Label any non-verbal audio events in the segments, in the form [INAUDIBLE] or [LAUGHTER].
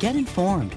Get informed,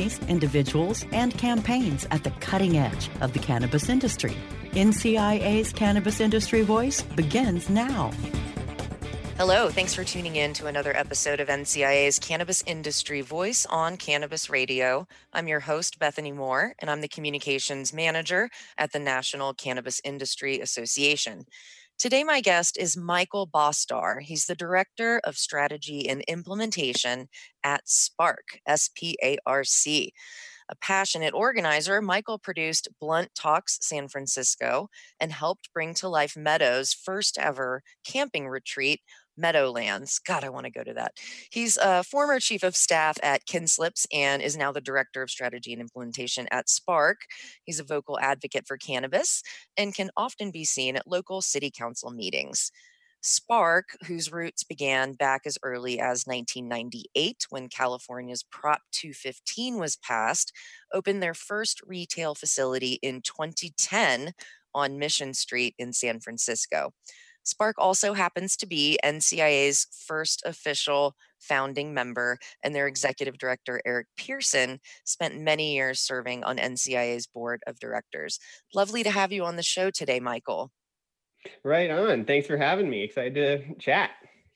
companies, individuals, and campaigns at the cutting edge of the cannabis industry. NCIA's Cannabis Industry Voice begins now. Hello, thanks for tuning in to another episode of NCIA's Cannabis Industry Voice on Cannabis Radio. I'm your host, Bethany Moore, and I'm the Communications Manager at the National Cannabis Industry Association. Today, my guest is Michael Bostar. He's the Director of Strategy and Implementation at SPARC, S P A R C. A passionate organizer, Michael produced Blunt Talks San Francisco and helped bring to life Meadows' first ever camping retreat Meadowlands. God, I want to go to that. He's a former chief of staff at Kinslips and is now the director of strategy and implementation at SPARC. He's a vocal advocate for cannabis and can often be seen at local city council meetings. SPARC, whose roots began back as early as 1998 when California's Prop 215 was passed, opened their first retail facility in 2010 on Mission Street in San Francisco. SPARC also happens to be NCIA's first official founding member, and their executive director, Erich Pearson, spent many years serving on NCIA's board of directors. Lovely to have you on the show today, Michael. Right on. Thanks for having me. Excited to chat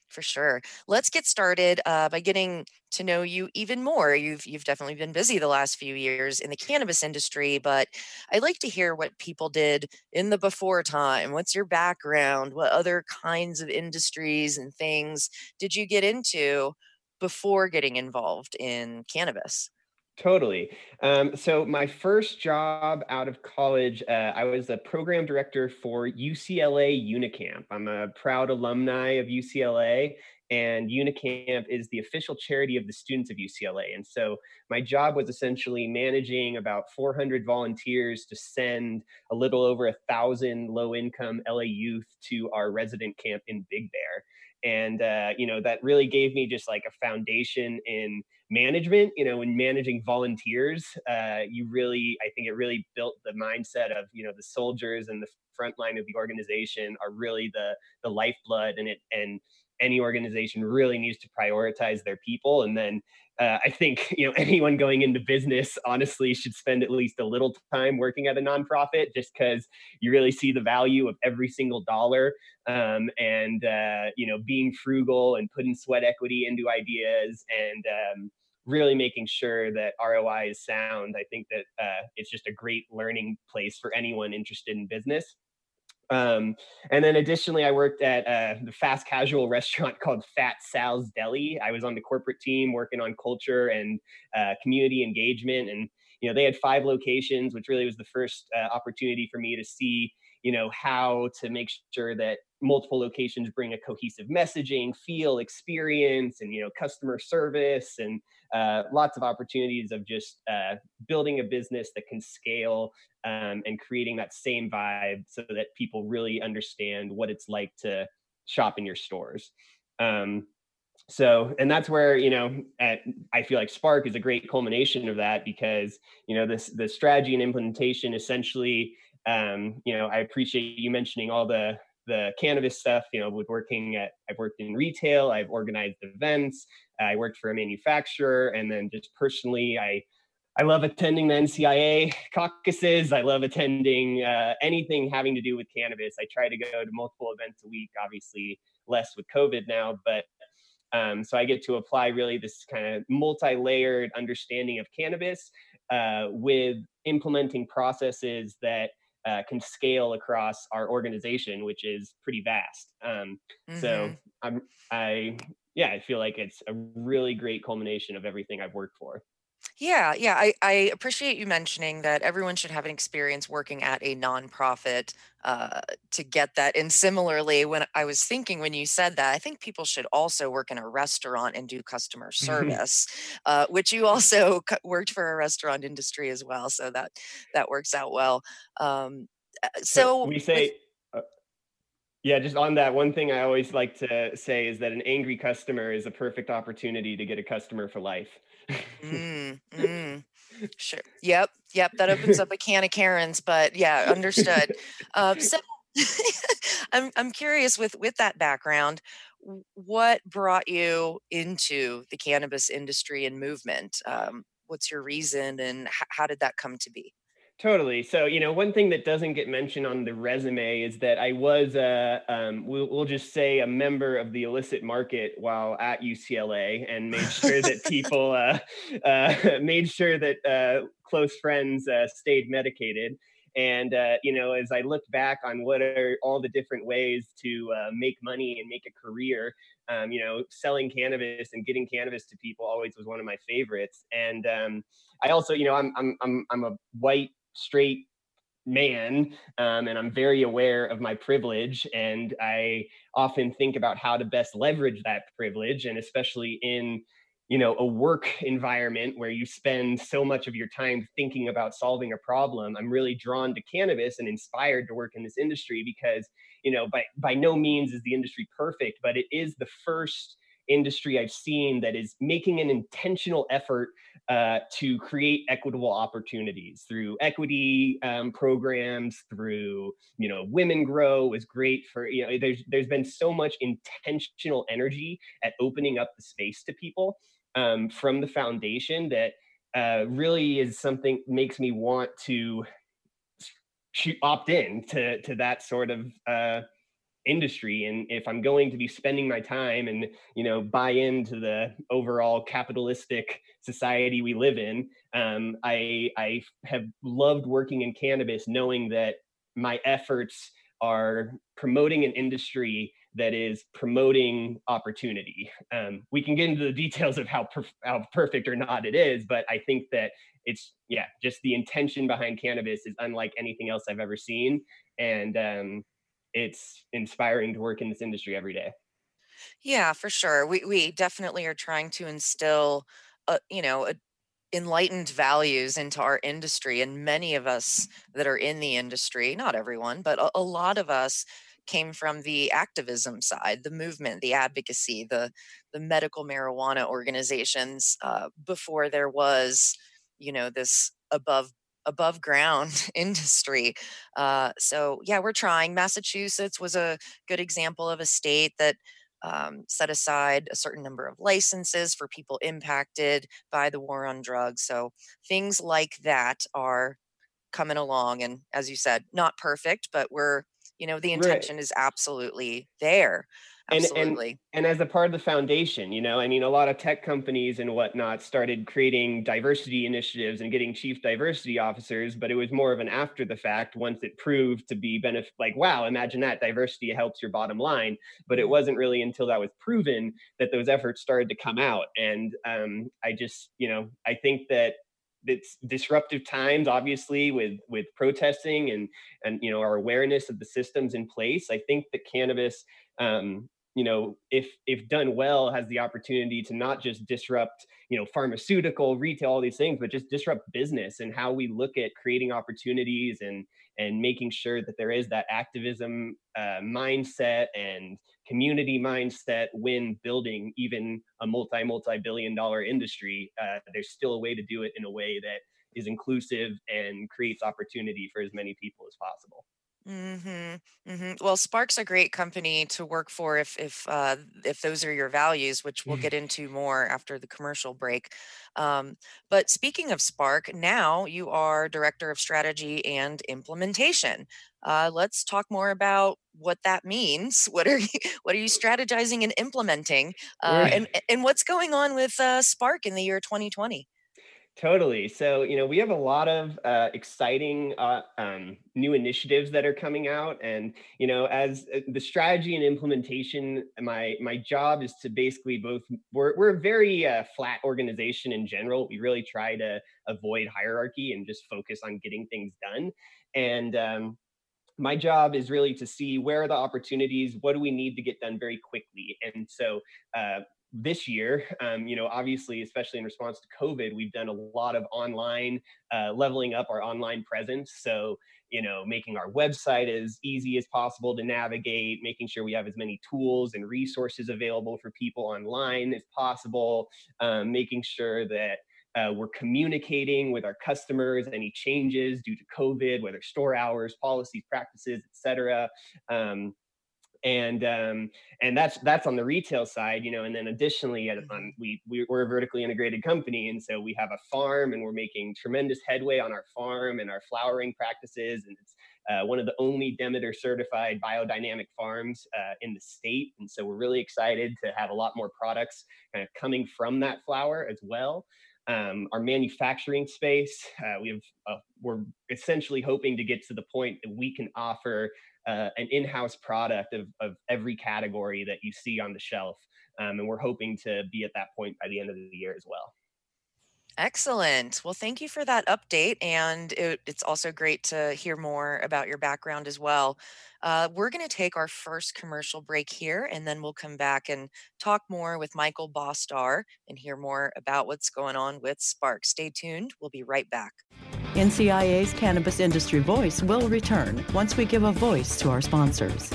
for sure. Let's get started uh, by getting to know you even more. You've you've definitely been busy the last few years in the cannabis industry, but I'd like to hear what people did in the before time. What's your background? What other kinds of industries and things did you get into before getting involved in cannabis? Totally. Um, so my first job out of college, uh, I was the program director for UCLA Unicamp. I'm a proud alumni of UCLA, and Unicamp is the official charity of the students of UCLA. And so my job was essentially managing about 400 volunteers to send a little over a thousand low-income LA youth to our resident camp in Big Bear and uh, you know that really gave me just like a foundation in management you know in managing volunteers uh, you really i think it really built the mindset of you know the soldiers and the front line of the organization are really the the lifeblood and it and any organization really needs to prioritize their people and then uh, i think [LAUGHS] you know anyone going into business honestly should spend at least a little time working at a nonprofit just because you really see the value of every single dollar um, and uh, you know being frugal and putting sweat equity into ideas and um, really making sure that roi is sound. I think that uh, it's just a great learning place for anyone interested in business Um, and then additionally, I worked at uh, the fast casual [LAUGHS] restaurant called Fat Sal's Deli. I was on the corporate team working on culture and uh, community engagement. And, you know, they had five locations, which really was the first uh, opportunity for me to see, you know, how to make sure that multiple locations bring a cohesive messaging, feel, experience, and, you know, customer service and uh, lots of opportunities of just uh, building a business that can scale um, and creating that same vibe so that people really understand what it's like to shop in your stores. Um, so, and that's where you know, at, I feel like SPARC is a great culmination of that because you know this the strategy and implementation essentially. Um, you know, I appreciate you mentioning all the the cannabis stuff. You know, with working at I've worked in retail, I've organized events, I worked for a manufacturer, and then just personally, I I love attending the NCIA caucuses. I love attending uh, anything having to do with cannabis. I try to go to multiple events a week, obviously less with COVID now, but um, so I get to apply really this kind of multi layered understanding of cannabis uh, with implementing processes that uh, can scale across our organization, which is pretty vast. Um, mm-hmm. So I'm, I, yeah, I feel like it's a really great culmination of everything I've worked for. Yeah, yeah. I, I appreciate you mentioning that everyone should have an experience working at a nonprofit uh, to get that. And similarly, when I was thinking when you said that, I think people should also work in a restaurant and do customer service, uh, which you also [LAUGHS] worked for a restaurant industry as well. So that that works out well. Um, uh, so we say. Uh, yeah, just on that, one thing I always like to say is that an angry customer is a perfect opportunity to get a customer for life. Mm, mm. [LAUGHS] Sure. Yep. Yep. That opens up a can of Karens, but yeah, understood. Uh, so [LAUGHS] I'm I'm curious with with that background, what brought you into the cannabis industry and movement? Um, what's your reason, and h- how did that come to be? Totally. So, you know, one thing that doesn't get mentioned on the resume is that I was a, um, we'll, we'll just say a member of the illicit market while at UCLA and made sure that [LAUGHS] people, uh, uh, [LAUGHS] made sure that uh, close friends uh, stayed medicated. And, uh, you know, as I look back on what are all the different ways to uh, make money and make a career, um, you know, selling cannabis and getting cannabis to people always was one of my favorites. And um, I also, you know, I'm, I'm, I'm, I'm a white straight man um, and i'm very aware of my privilege and i often think about how to best leverage that privilege and especially in you know a work environment where you spend so much of your time thinking about solving a problem. I'm really drawn to cannabis and inspired to work in this industry because you know by by no means is the industry perfect but it is the first industry I've seen that is making an intentional effort uh, to create equitable opportunities through equity um, programs, through you know Women Grow was great for you know there's there's been so much intentional energy at opening up the space to people um, from the foundation that uh, really is something makes me want to opt in to to that sort of uh, industry and if i'm going to be spending my time and you know buy into the overall capitalistic society we live in um, i i have loved working in cannabis knowing that my efforts are promoting an industry that is promoting opportunity. Um, we can get into the details of how, perf- how perfect or not it is but i think that it's yeah just the intention behind cannabis is unlike anything else i've ever seen and um, it's inspiring to work in this industry every day. Yeah, for sure. We we definitely are trying to instill, a, you know, a, enlightened values into our industry, and many of us that are in the industry, not everyone, but a, a lot of us came from the activism side, the movement, the advocacy, the the medical marijuana organizations uh, before there was, you know, this above above ground [LAUGHS] industry. Uh, so yeah, we're trying. Massachusetts was a good example of a state that um, set aside a certain number of licenses for people impacted by the war on drugs. So things like that are coming along. And as you said, not perfect, but we're, you know, the intention right. is absolutely there. Absolutely. And, and, and as a part of the foundation, you know, I mean, a lot of tech companies and whatnot started creating diversity initiatives and getting chief diversity officers, but it was more of an after the fact once it proved to be benefit. Like, wow, imagine that diversity helps your bottom line. But it mm-hmm. wasn't really until that was proven that those efforts started to come out. And um, I just, you know, I think that it's disruptive times obviously with with protesting and and you know our awareness of the systems in place. I think that cannabis um, you know if if done well has the opportunity to not just disrupt you know pharmaceutical retail all these things but just disrupt business and how we look at creating opportunities and and making sure that there is that activism uh, mindset and community mindset when building even a multi multi billion dollar industry uh, there's still a way to do it in a way that is inclusive and creates opportunity for as many people as possible hmm hmm Well, SPARC's a great company to work for if if uh, if those are your values, which we'll mm. get into more after the commercial break. Um, but speaking of SPARC, now you are director of strategy and implementation. Uh, let's talk more about what that means. [LAUGHS] What are you What are you strategizing and implementing? Uh, and and what's going on with uh, SPARC in the year 2020? Totally. So, you know, we have a lot of uh, exciting uh, um, new initiatives that are coming out, and you know, as uh, the strategy and implementation, my my job is to basically both. We're we're a very uh, flat organization in general. We really try to avoid hierarchy and just focus on getting things done. And um, my job is really to see where are the opportunities what do we need to get done very quickly and so uh, this year, um, you know, obviously, especially in response to COVID, we've done a lot of online, uh, leveling up our online presence. So, you know, making our website as easy as possible to navigate, making sure we have as many tools and resources available for people online as possible, um, making sure that uh, we're communicating with our customers any changes due to COVID, whether store hours, policies, practices, et cetera. Um, and um, and that's that's on the retail side, you know. And then additionally, on, mm-hmm. we, we we're a vertically integrated company, and so we have a farm, and we're making tremendous headway on our farm and our flowering practices, and it's uh, one of the only Demeter certified biodynamic farms uh, in the state. And so we're really excited to have a lot more products kind of coming from that flower as well. Um, our manufacturing space, uh, we have uh, we're essentially hoping to get to the point that we can offer uh, an in-house product of, of every category that you see on the shelf. Um, and we're hoping to be at that point by the end of the year as well. Excellent. Well, thank you for that update. And it, it's also great to hear more about your background as well. Uh, we're going to take our first commercial break here, and then we'll come back and talk more with Michael Bostar and hear more about what's going on with SPARC. Stay tuned. We'll be right back. NCIA's Cannabis Industry Voice will return once we give a voice to our sponsors.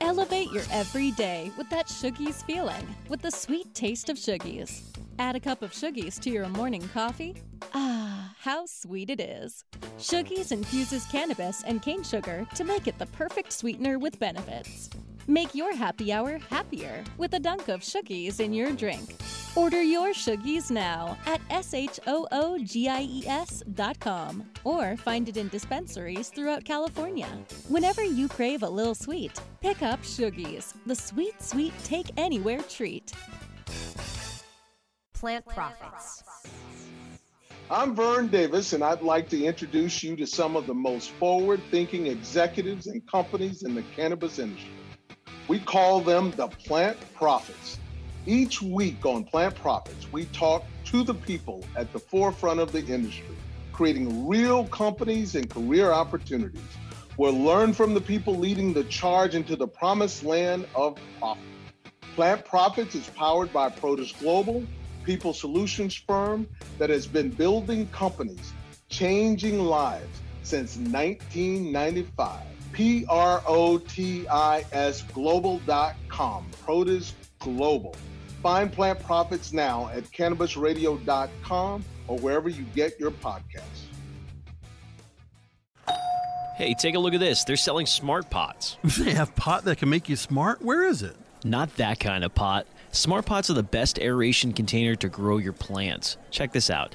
Elevate your everyday with that Shoogies feeling, with the sweet taste of Shoogies. Add a cup of Shoogies to your morning coffee. Ah, how sweet it is. Shoogies infuses cannabis and cane sugar to make it the perfect sweetener with benefits. Make your happy hour happier with a dunk of Shoogies in your drink. Order your Shoogies now at S-H-O-O-G-I-E-S.com or find it in dispensaries throughout California. Whenever you crave a little sweet, pick up Shoogies, the sweet, sweet take anywhere treat. Plant Profits. I'm Vern Davis, and I'd like to introduce you to some of the most forward thinking executives and companies in the cannabis industry. We call them the Plant Profits. Each week on Plant Profits, we talk to the people at the forefront of the industry, creating real companies and career opportunities. We'll learn from the people leading the charge into the promised land of profit. Plant Profits is powered by Protis Global, people solutions firm that has been building companies, changing lives since 1995. P R O T I S global.com. Protis Global. Find Plant Profits now at cannabisradio.com or wherever you get your podcasts. Hey, take a look at this. They're selling smart pots. [LAUGHS] They have pot that can make you smart? Where is it? Not that kind of pot Smart Pots are the best aeration container to grow your plants. Check this out.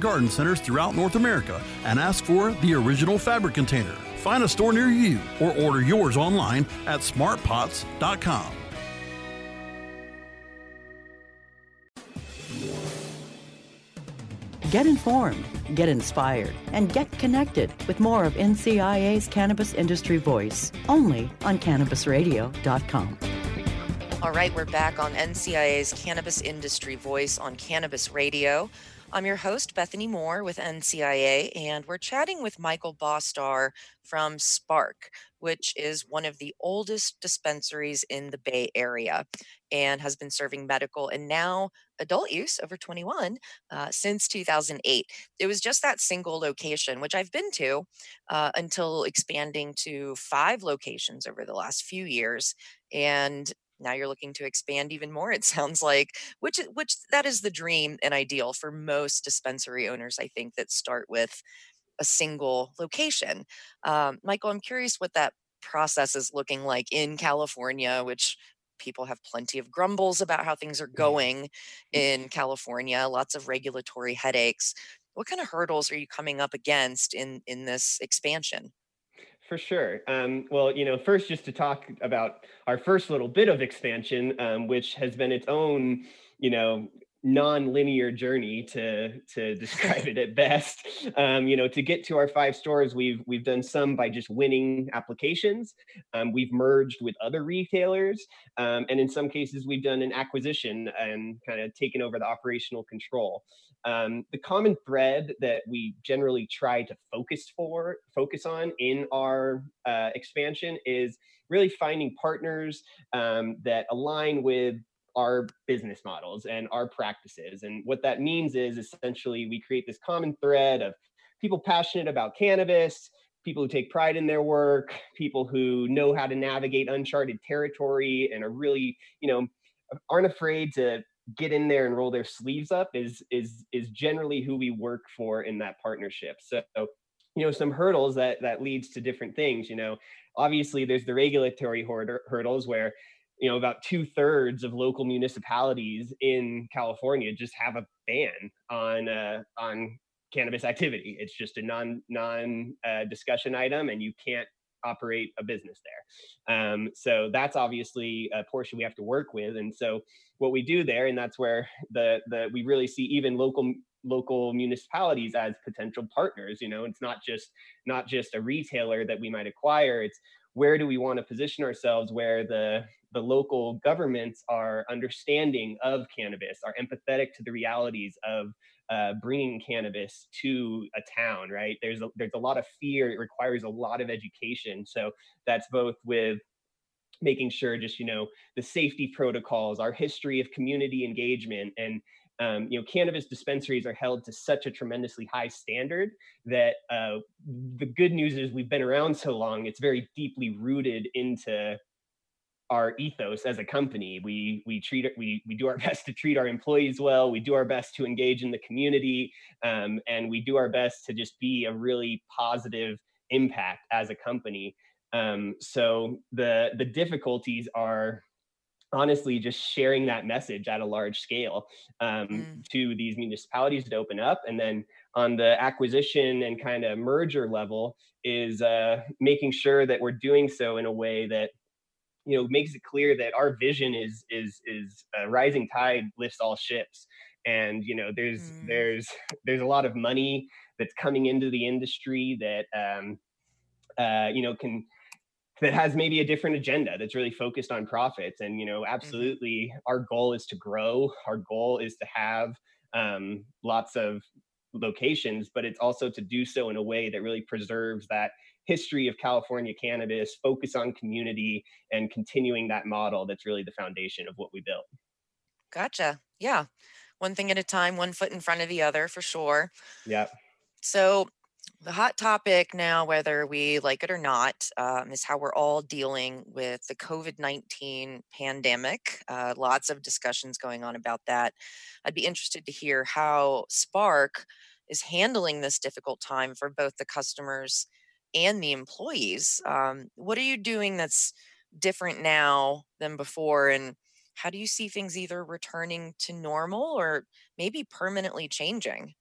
garden centers throughout North America and ask for the original fabric container. Find a store near you or order yours online at smartpots.com. Get informed, get inspired, and get connected with more of NCIA's Cannabis Industry Voice only on CannabisRadio.com. All right, we're back on NCIA's Cannabis Industry Voice on Cannabis Radio. I'm your host, Bethany Moore with NCIA, and we're chatting with Michael Bostar from SPARC, which is one of the oldest dispensaries in the Bay Area and has been serving medical and now adult use over 21 uh, since 2008. It was just that single location, which I've been to uh, until expanding to five locations over the last few years. And now you're looking to expand even more it sounds like which which that is the dream and ideal for most dispensary owners i think that start with a single location. Um, michael i'm curious what that process is looking like in california which people have plenty of grumbles about how things are going in california lots of regulatory headaches. What kind of hurdles are you coming up against in in this expansion for sure. Um, well, you know, first, just to talk about our first little bit of expansion, um, which has been its own, you know, non-linear journey to to [LAUGHS] describe it at best. Um, you know to get to our five stores we've we've done some by just winning applications. Um, we've merged with other retailers. Um, and in some cases we've done an acquisition and kind of taken over the operational control um, the common thread that we generally try to focus for focus on in our uh, expansion is really finding partners um, that align with our business models and our practices. And what that means is essentially we create this common thread of people passionate about cannabis, people who take pride in their work, people who know how to navigate uncharted territory and are really, you know, aren't afraid to get in there and roll their sleeves up is is is generally who we work for in that partnership. So you know some hurdles that that leads to different things you know obviously there's the regulatory hurdles where you know about two thirds of local municipalities in California just have a ban on uh, on cannabis activity. It's just a non non uh, discussion item, and you can't operate a business there. Um, so that's obviously a portion we have to work with. And so what we do there, and that's where the the we really see even local local municipalities as potential partners you know it's not just not just a retailer that we might acquire it's where do we want to position ourselves where the the local governments are understanding of cannabis, are empathetic to the realities of uh, bringing cannabis to a town. Right? There's a, there's a lot of fear. It requires a lot of education. So that's both with making sure just you know the safety protocols our history of community engagement and um, you know cannabis dispensaries are held to such a tremendously high standard that uh, the good news is we've been around so long it's very deeply rooted into our ethos as a company. We we treat. We we do our [LAUGHS] best to treat our employees well. We do our best to engage in the community, um, and we do our best to just be a really positive impact as a company. Um, so the the difficulties are honestly just sharing that message at a large scale um, mm. to these municipalities to open up and then on the acquisition and kind of merger level is uh, making sure that we're doing so in a way that you know makes it clear that our vision is is is a rising tide lifts all ships and you know there's mm. there's [LAUGHS] there's a lot of money that's coming into the industry that um uh you know can that has maybe a different agenda that's really focused on profits and you know mm-hmm. absolutely mm-hmm. our goal is to grow our goal is to have um, lots of locations but it's also to do so in a way that really preserves that history of California cannabis, focus on community, and continuing that model that's really the foundation of what we built. Gotcha. Yeah. One thing at a time, one foot in front of the other for sure. Yeah. So, the hot topic now, whether we like it or not, um, is how we're all dealing with the COVID 19 pandemic. Uh, lots of discussions going on about that. I'd be interested to hear how SPARC is handling this difficult time for both the customers and the employees. Um, what are you doing that's different now than before? And how do you see things either returning to normal or maybe permanently changing?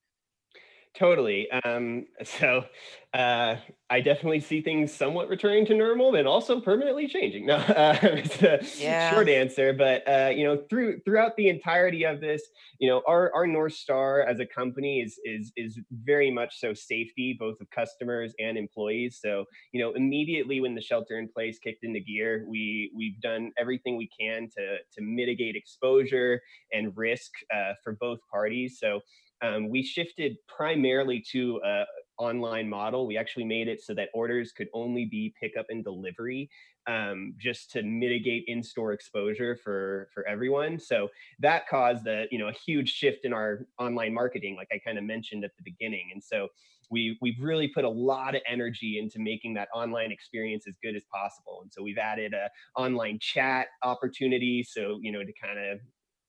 Totally. Um, [LAUGHS] so uh, I definitely see things somewhat returning to normal, and also permanently changing. No, [LAUGHS] uh, it's a Yeah. short answer, but uh, you know, through throughout the entirety of this, you know, our our north star as a company is is is very much so safety, both of customers and employees. So you know, immediately when the shelter in place kicked into gear, we we've done everything we can to to mitigate exposure and risk uh, for both parties. So um, we shifted primarily to a online model. We actually made it so that orders could only be pickup and delivery, um, just to mitigate in-store exposure for for everyone. So that caused a you know a huge shift in our online marketing, like I kind of mentioned at the beginning. And so we we've really put a lot of energy into making that online experience as good as possible. And so we've added a online chat opportunity, so you know to kind of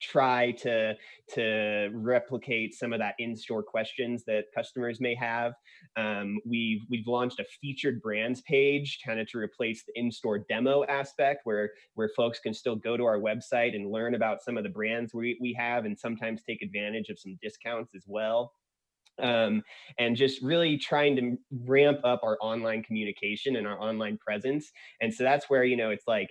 try to to replicate some of that in-store questions that customers may have. Um, we've we've launched a featured brands page, kind of to replace the in-store demo aspect, where where folks can still go to our website and learn about some of the brands we we have, and sometimes take advantage of some discounts as well. Um, and just really trying to ramp up our online communication and our online presence. And so that's where you know it's like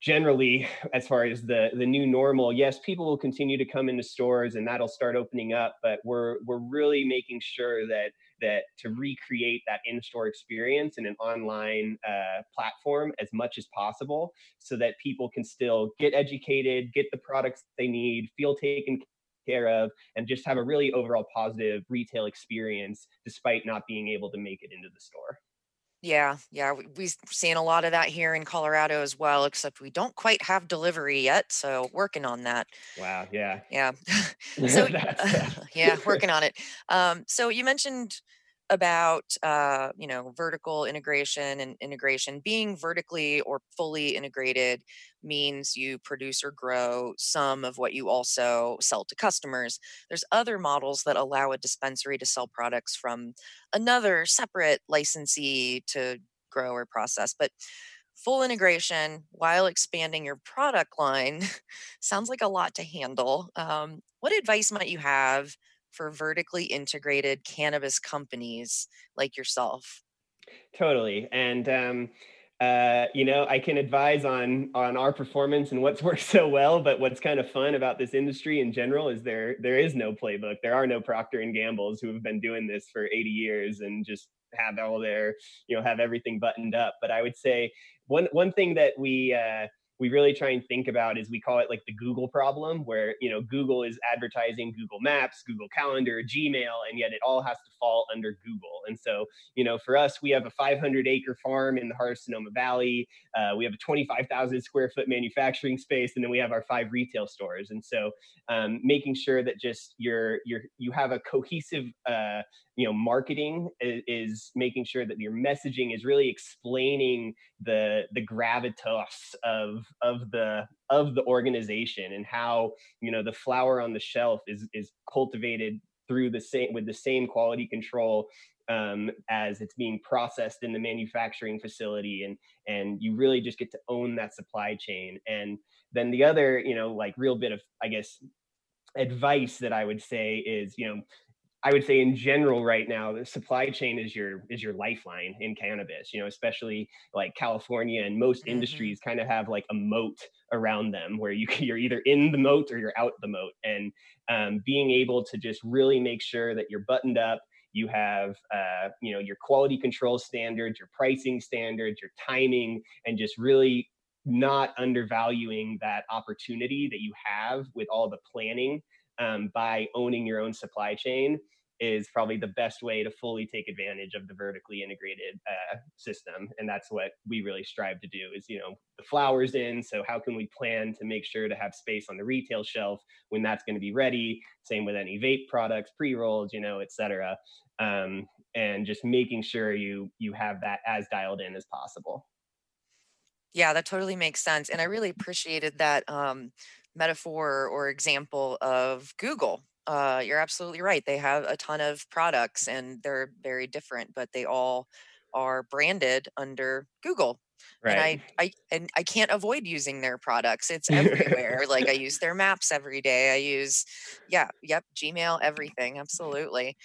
generally as far as the the new normal yes people will continue to come into stores and that'll start opening up but we're we're really making sure that that to recreate that in-store experience in an online uh, platform as much as possible so that people can still get educated get the products they need feel taken care of and just have a really overall positive retail experience despite not being able to make it into the store Yeah, yeah, we, we're seeing a lot of that here in Colorado as well, except we don't quite have delivery yet. So working on that. wow yeah Yeah. [LAUGHS] [LAUGHS] so, uh, [LAUGHS] yeah, working on it. Um, so you mentioned about uh, you know vertical integration and integration. Being vertically or fully integrated means you produce or grow some of what you also sell to customers. There's other models that allow a dispensary to sell products from another separate licensee to grow or process but full integration while expanding your product line [LAUGHS] sounds like a lot to handle. Um, what advice might you have for vertically integrated cannabis companies like yourself. Totally. And um, uh, you know, I can advise on on our performance and what's [LAUGHS] worked so well. But what's kind of fun about this industry in general is there there is no playbook. There are no Procter and Gambles who have been doing this for 80 years and just have all their you know have everything buttoned up. But I would say one one thing that we uh, we really try and think about is we call it like the Google problem, where you know Google is advertising Google Maps, Google Calendar, Gmail, and yet it all has to fall under Google. And so you know for us, we have a 500 acre farm in the heart of Sonoma Valley. Uh, we have a 25,000 square foot manufacturing space, and then we have our five retail stores. And so um, making sure that just you're you're you have a cohesive uh, you know marketing is, is making sure that your messaging is really explaining the the gravitas of of the of the organization and how you know the flower on the shelf is is cultivated through the same with the same quality control um, as it's being processed in the manufacturing facility and and you really just get to own that supply chain. And then the other you know like real bit of i guess advice that i would say is you know I would say in general right now, the supply chain is your is your lifeline in cannabis. You know, especially like California and most hmm industries kind of have like a moat around them where you can, you're either in the moat or you're out the moat. And um, being able to just really make sure that you're buttoned up, you have uh, you know your quality control standards, your pricing standards, your timing, and just really not undervaluing that opportunity that you have with all the planning um, by owning your own supply chain is probably the best way to fully take advantage of the vertically integrated uh, system. And that's what we really strive to do is you know the flowers in so how can we plan to make sure to have space on the retail shelf when that's going to be ready? Same with any vape products pre-rolls you know et cetera. Um, and just making sure you you have that as dialed in as possible. Yeah that totally makes sense and i really appreciated that um, metaphor or example of google uh, you're absolutely right. They have a ton of products and they're very different, but they all are branded under Google. Right. And I, I and I can't avoid using their products. It's [LAUGHS] everywhere. like I use their maps every day. I use, yeah, yep, Gmail, everything. Absolutely.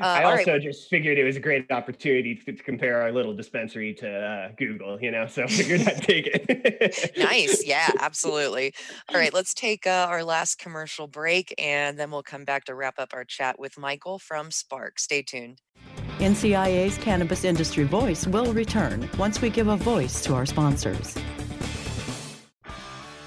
Uh, I also right. just figured it was a great opportunity to, to compare our little dispensary to uh, Google. You know, so I figured I'd [LAUGHS] take it. nice. Yeah, [LAUGHS] absolutely. All right, let's take uh, our last commercial break, and then we'll come back to wrap up our chat with Michael from SPARC. Stay tuned. NCIA's Cannabis Industry Voice will return once we give a voice to our sponsors.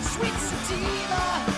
Sweet sativa.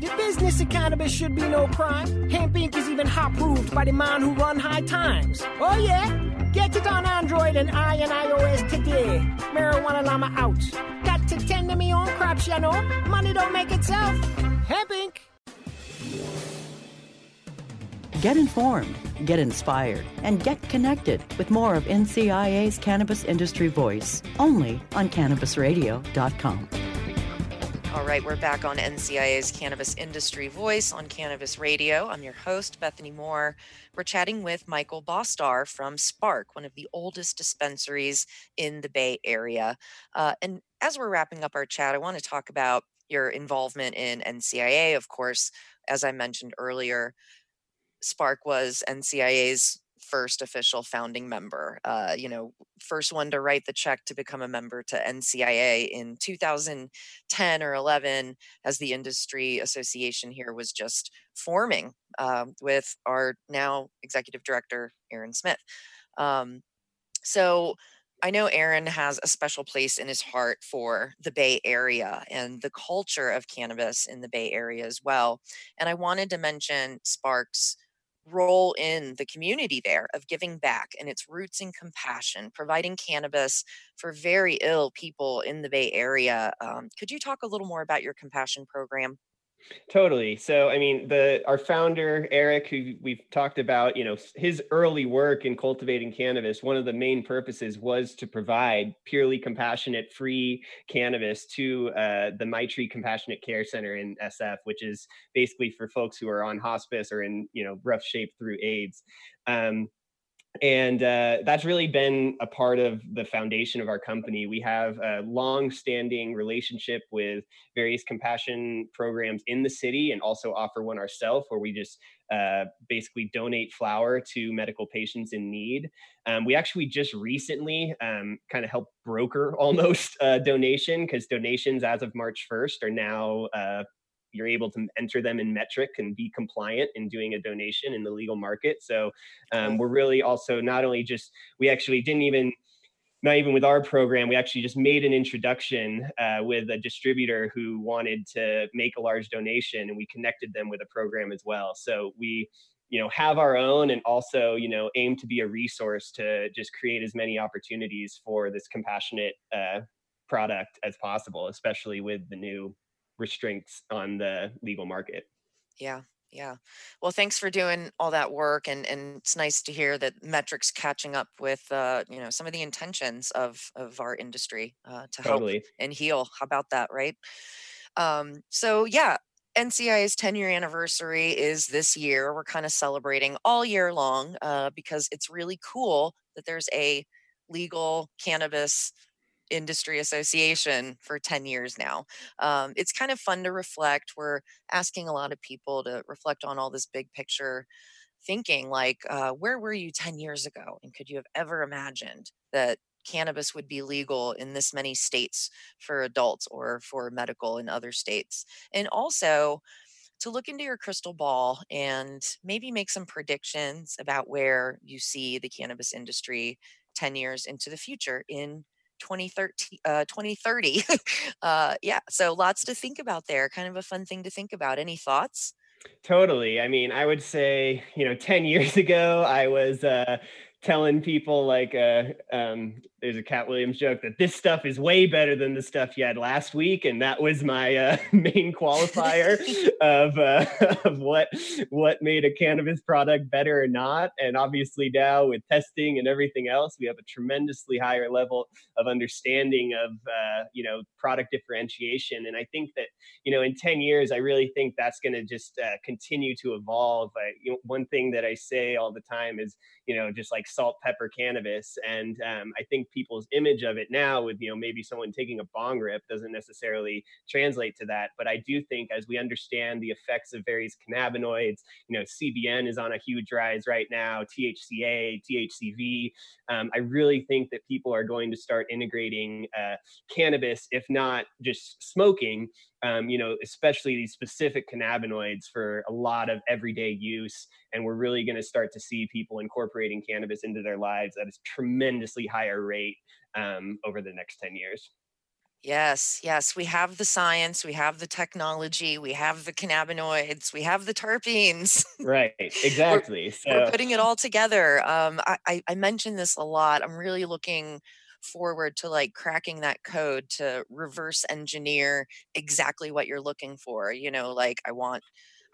The business of cannabis should be no crime. Hemp Inc. is even hot proved by the man who run high times. Oh yeah? Get it on Android and I and iOS today. Marijuana Llama out. Got to tend to me own crops, you know. Money don't make itself. Hemp Inc. Get informed, get inspired, and get connected with more of NCIA's Cannabis Industry Voice only on CannabisRadio.com. All right, we're back on NCIA's Cannabis Industry Voice on Cannabis Radio. I'm your host, Bethany Moore. We're chatting with Michael Bostar from SPARC, one of the oldest dispensaries in the Bay Area. Uh, and as we're wrapping up our chat, I want to talk about your involvement in NCIA. Of course, as I mentioned earlier, SPARC was NCIA's first official founding member. Uh, you know, first one to write the check to become a member to NCIA in 2010 or 11, as the industry association here was just forming um, with our now executive director, Aaron Smith. Um, so I know Aaron has a special place in his heart for the Bay Area and the culture of cannabis in the Bay Area as well. And I wanted to mention Sparks role in the community there of giving back and its roots in compassion, providing cannabis for very ill people in the Bay Area. Um, could you talk a little more about your compassion program? Totally. So, I mean, the our founder Erich, who we've talked about, you know, his early work in cultivating cannabis. One of the main purposes was to provide purely compassionate, free cannabis to uh, the Maitri Compassionate Care Center in SF, which is basically for folks who are on hospice or in you know rough shape through AIDS. Um, and uh, that's really been a part of the foundation of our company. We have a long-standing relationship with various compassion programs in the city and also offer one ourselves where we just uh, basically donate flower to medical patients in need. Um, we actually just recently um, kind of helped broker [LAUGHS] almost uh, donation because donations as of march 1st are now uh, you're able to enter them in Metrc and be compliant in doing a donation in the legal market. So um, we're really also not only just we actually didn't even not even with our program, we actually just made an introduction uh, with a distributor who wanted to make a large donation, and we connected them with a program as well. So we, you know, have our own, and also, you know, aim to be a resource to just create as many opportunities for this compassionate uh, product as possible, especially with the new restraints on the legal market. Yeah, Yeah. Well, thanks for doing all that work, and and it's nice to hear that Metrc's catching up with uh, you know some of the intentions of of our industry uh, to help and heal. How about that, right? Um, so yeah, NCI's 10 year anniversary is this year. We're kind of celebrating all year long uh, because it's really cool that there's a legal cannabis industry association for 10 years now. Um, it's kind of fun to reflect. We're asking a lot of people to reflect on all this big picture thinking like, uh, where were you 10 years ago? And could you have ever imagined that cannabis would be legal in this many states for adults or for medical in other states? And also, to look into your crystal ball and maybe make some predictions about where you see the cannabis industry 10 years into the future in 2030 uh, 2030 [LAUGHS] uh yeah so lots to think about there kind of a fun thing to think about any thoughts Totally. I mean, I would say, you know, 10 years [LAUGHS] ago, I was uh, telling people like, uh, um, there's a Katt Williams joke that this stuff is way better than the stuff you had last week, and that was my uh, [LAUGHS] main qualifier [LAUGHS] of uh, [LAUGHS] of what what made a cannabis product better or not. And obviously now with testing and everything else, we have a tremendously higher level of understanding of uh, you know product differentiation. And I think that you know in ten years, I really think that's going to just uh, continue to evolve. I, you know, one thing that I say all the time is you know just like salt, pepper, cannabis, and um, I think people's image of it now with you know maybe someone taking a bong rip doesn't necessarily translate to that but i do think as we understand the effects of various cannabinoids you know cbn is on a huge rise right now thca thcv um, i really think that people are going to start integrating uh, cannabis if not just smoking um, you know, especially these specific cannabinoids for a lot of everyday use. And we're really going to start to see people incorporating cannabis into their lives at a tremendously higher rate um, over the next 10 years. yes yes we have the science we have the technology we have the cannabinoids we have the terpenes [LAUGHS] Right, we're, exactly. we're putting it all together um, I, I, I mentioned this a lot i'm really looking forward to like cracking that code to reverse engineer exactly what you're looking for you know like i want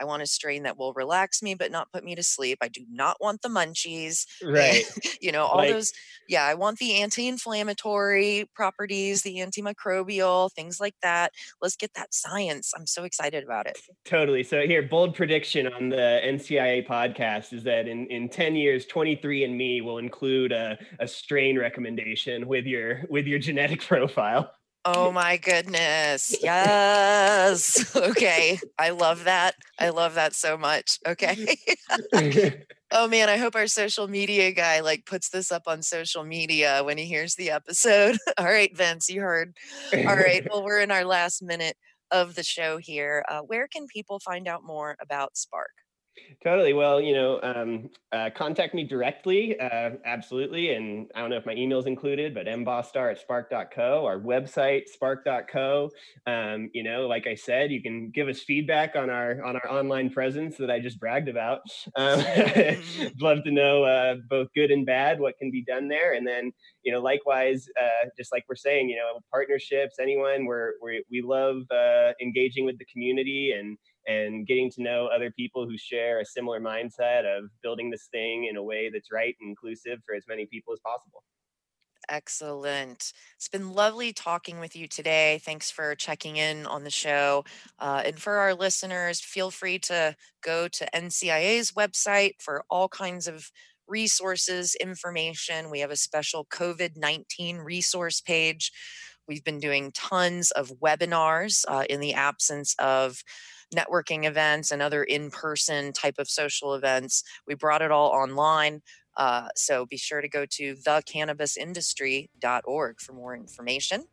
I want a strain that will relax me but not put me to sleep. I do not want the munchies. [LAUGHS] Right, [LAUGHS] you know, all like those yeah, I want the anti-inflammatory properties, the antimicrobial, things like that. Let's get that science. I'm so excited about it. Totally. So here, bold prediction on the NCIA podcast is that in, in 10 years, 23andMe will include a, a strain recommendation with your with your genetic [LAUGHS] profile. Oh my goodness. Yes. [LAUGHS] Okay. I love that. I love that so much. Okay. [LAUGHS] [LAUGHS] oh man, I hope our social media guy like puts this up on social media when he hears the episode. All right, Vince, you heard. All right. Well, we're in our last minute of the show here. Uh, where can people find out more about SPARC? Totally. Well, you know, um, uh, contact me directly. Uh, absolutely. And I don't know if my email's included, but mbostar at spark.co, our website, spark.co. Um, you know, like I said, you can give us feedback on our on our online presence that I just bragged about. Um, [LAUGHS] [LAUGHS] love to know uh, both good and bad what can be done there. And then, you know, likewise, uh, just like we're saying, you know, partnerships, anyone, we're, we we love uh, engaging with the community and and getting to know other people who share a similar mindset of building this thing in a way that's right and inclusive for as many people as possible. Excellent. It's been lovely talking with you today. Thanks for checking in on the show. Uh, and for our listeners, feel free to go to NCIA's website for all kinds of resources, information. We have a special COVID 19 resource page. We've been doing tons of webinars uh, in the absence of networking events and other in person type of social events. We brought it all online. Uh, so be sure to go to thecannabisindustry.org for more information.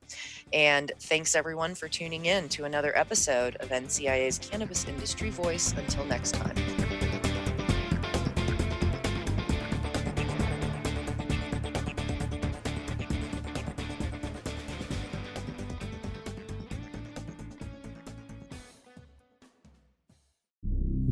And thanks everyone for tuning in to another episode of NCIA's Cannabis Industry Voice. Until next time.